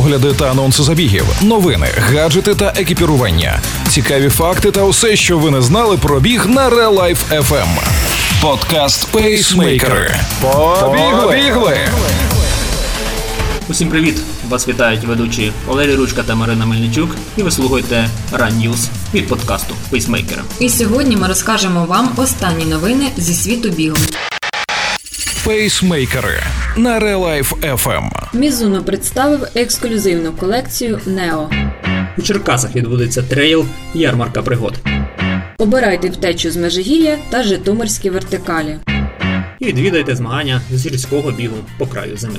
огляди та анонси забігів, новини, гаджети та екіпірування, цікаві факти та усе, що ви не знали про біг на Real Life FM. Подкаст Пейсмейкери. Побігли! Усім привіт! Вас вітають ведучі Валерій Ручка та Марина Мельничук, і ви слухаєте Run News від подкасту Пейсмейкера. І сьогодні ми розкажемо вам останні новини зі світу бігу. Пейсмейкери на Life FM. Мізуно представив ексклюзивну колекцію Нео. У Черкасах відбудеться трейл ярмарка пригод. Обирайте втечу з Межигір'я та Житомирські вертикалі. І відвідайте змагання з гірського бігу по краю зими.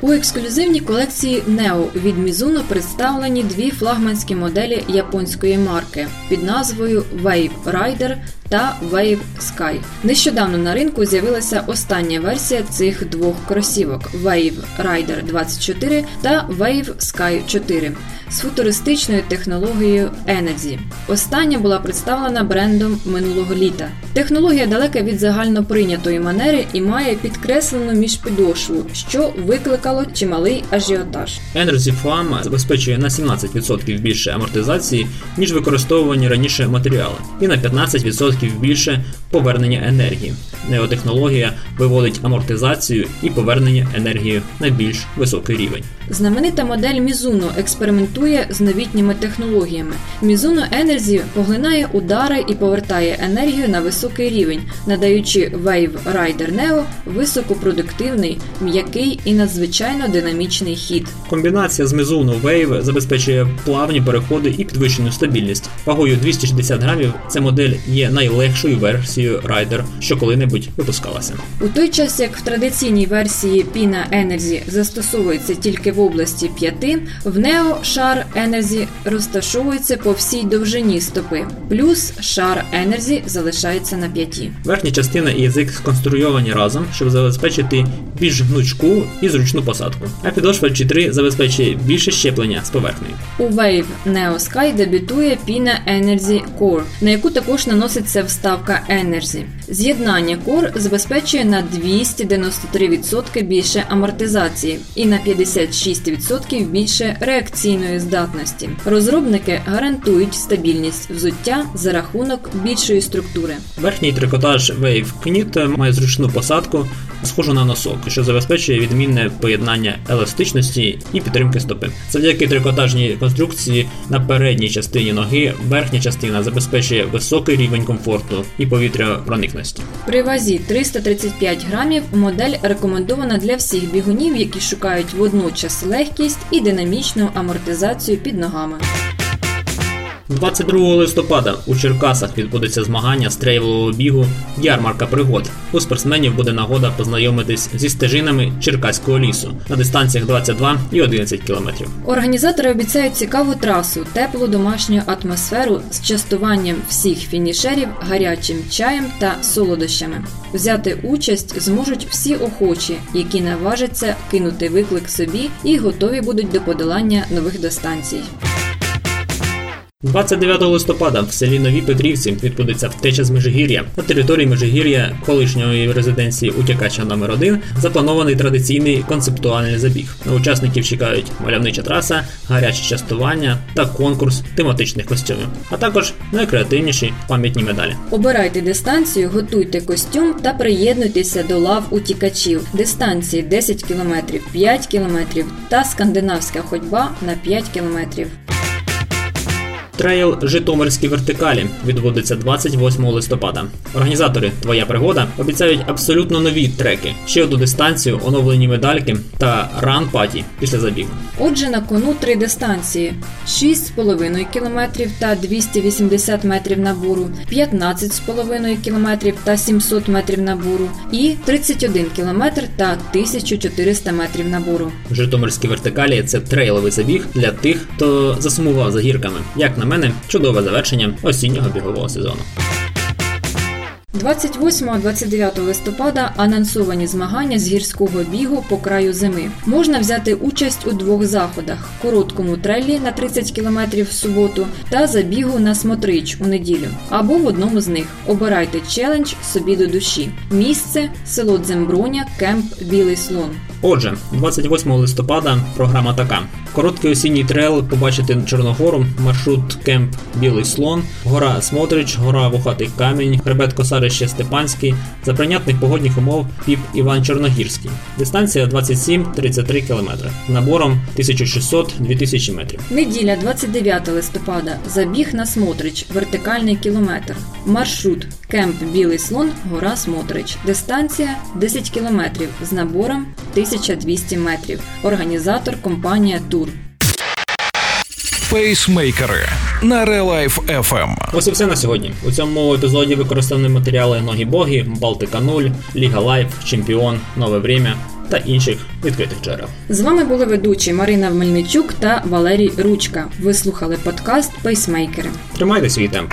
У ексклюзивній колекції Neo від Mizuno представлені дві флагманські моделі японської марки під назвою Wave Rider та Wave Sky. Нещодавно на ринку з'явилася остання версія цих двох кросівок Wave Rider 24 та Wave Sky 4 з футуристичною технологією Energy. Остання була представлена брендом минулого літа. Технологія далека від загальноприйнятої манери і має підкреслену міжпідошву, що викликало чималий ажіотаж. Energy Flam забезпечує на 17% більше амортизації, ніж використовувані раніше матеріали, і на 15% більше повернення енергії. Неотехнологія виводить амортизацію і повернення енергії на більш високий рівень. Знаменита модель Mizuno експериментує з новітніми технологіями. Mizuno Energy поглинає удари і повертає енергію на високий рівень, надаючи Wave Rider Neo високопродуктивний, м'який і надзвичайно динамічний хід. Комбінація з Mizuno Wave забезпечує плавні переходи і підвищену стабільність. Вагою 260 грамів ця модель є найлегшою версією Rider, що коли-небудь випускалася. У той час, як в традиційній версії Pina Energy застосовується тільки в області п'яти, в Neo шар Energy розташовується по всій довжині стопи, плюс шар Energy залишається на п'яті. Верхня частина і язик сконструйовані разом, щоб забезпечити більш гнучку і зручну посадку. А підошва G3 забезпечує більше щеплення з поверхнею. У Wave Neo Sky дебютує Pina Energy Core, на яку також наноситься вставка Energy. З'єднання Core забезпечує на 293% більше амортизації і на 56% більше реакційної здатності. Розробники гарантують стабільність взуття за рахунок більшої структури. Верхній трикотаж Wave Knit має зручну посадку, схожу на носок, що забезпечує відмінне поєднання еластичності і підтримки стопи. Завдяки трикотажній конструкції на передній частині ноги верхня частина забезпечує високий рівень комфорту і повітряпроникності. При вазі 335 грамів модель рекомендована для всіх бігунів, які шукають водночас легкість і динамічну амортизацію під ногами. 22 листопада у Черкасах відбудеться змагання з трейлового бігу Ярмарка пригод. У спортсменів буде нагода познайомитись зі стежинами Черкаського лісу на дистанціях 22 і 11 кілометрів. Організатори обіцяють цікаву трасу, теплу домашню атмосферу з частуванням всіх фінішерів гарячим чаєм та солодощами. Взяти участь зможуть всі охочі, які наважаться кинути виклик собі і готові будуть до подолання нових дистанцій. 29 листопада в селі Нові Петрівці відбудеться втеча з Межигір'я. На території Межигір'я, колишньої резиденції утікача номер 1 запланований традиційний концептуальний забіг. Учасників чекають мальовнича траса, гарячі частування та конкурс тематичних костюмів, а також найкреативніші пам'ятні медалі. Обирайте дистанцію, готуйте костюм та приєднуйтеся до лав утікачів. Дистанції 10 км, 5 км та скандинавська ходьба на 5 км. Трейл Житомирські вертикалі відбудеться 28 листопада. Організатори Твоя пригода обіцяють абсолютно нові треки, ще одну дистанцію, оновлені медальки та run party після забігу. Отже, на кону три дистанції: 6,5 км та 280 метрів набору, 15,5 км та 700 метрів набору і 31 км та 1400 метрів набору. Житомирські вертикалі це трейловий забіг для тих, хто засумував за гірками. Як на мене, чудове завершення осіннього бігового сезону. 28-29 листопада анонсовані змагання з гірського бігу по краю зими. Можна взяти участь у двох заходах: короткому трейлі на 30 км в суботу та забігу на смотрич у неділю. Або в одному з них обирайте челендж собі до душі. Місце село Дземброня, кемп Білий Слон. Отже, 28 листопада програма така: короткий осінній трейл побачити Чорногору, маршрут кемп Білий Слон, гора Смотрич, гора Вухатий Камінь, хребет Косарище Степанський, за прийнятних погодних умов піп Іван Чорногірський. Дистанція 27-33 км, набором 1600-2000 метрів. Неділя 29 листопада. Забіг на Смотрич, вертикальний кілометр. Маршрут Кемп Білий Слон, гора Смотрич. Дистанція 10 кілометрів з набором 1200 метрів. Організатор компанія Тур. Пейсмейкери на Релайф FM. Ось і все на сьогодні. У цьому епізоді використані матеріали Ноги Боги, Балтика 0, Ліга Лайф, Чемпіон, Нове Время та інших відкритих джерел. З вами були ведучі Марина Мельничук та Валерій Ручка. Ви слухали подкаст Пейсмейкери. Тримайте свій темп.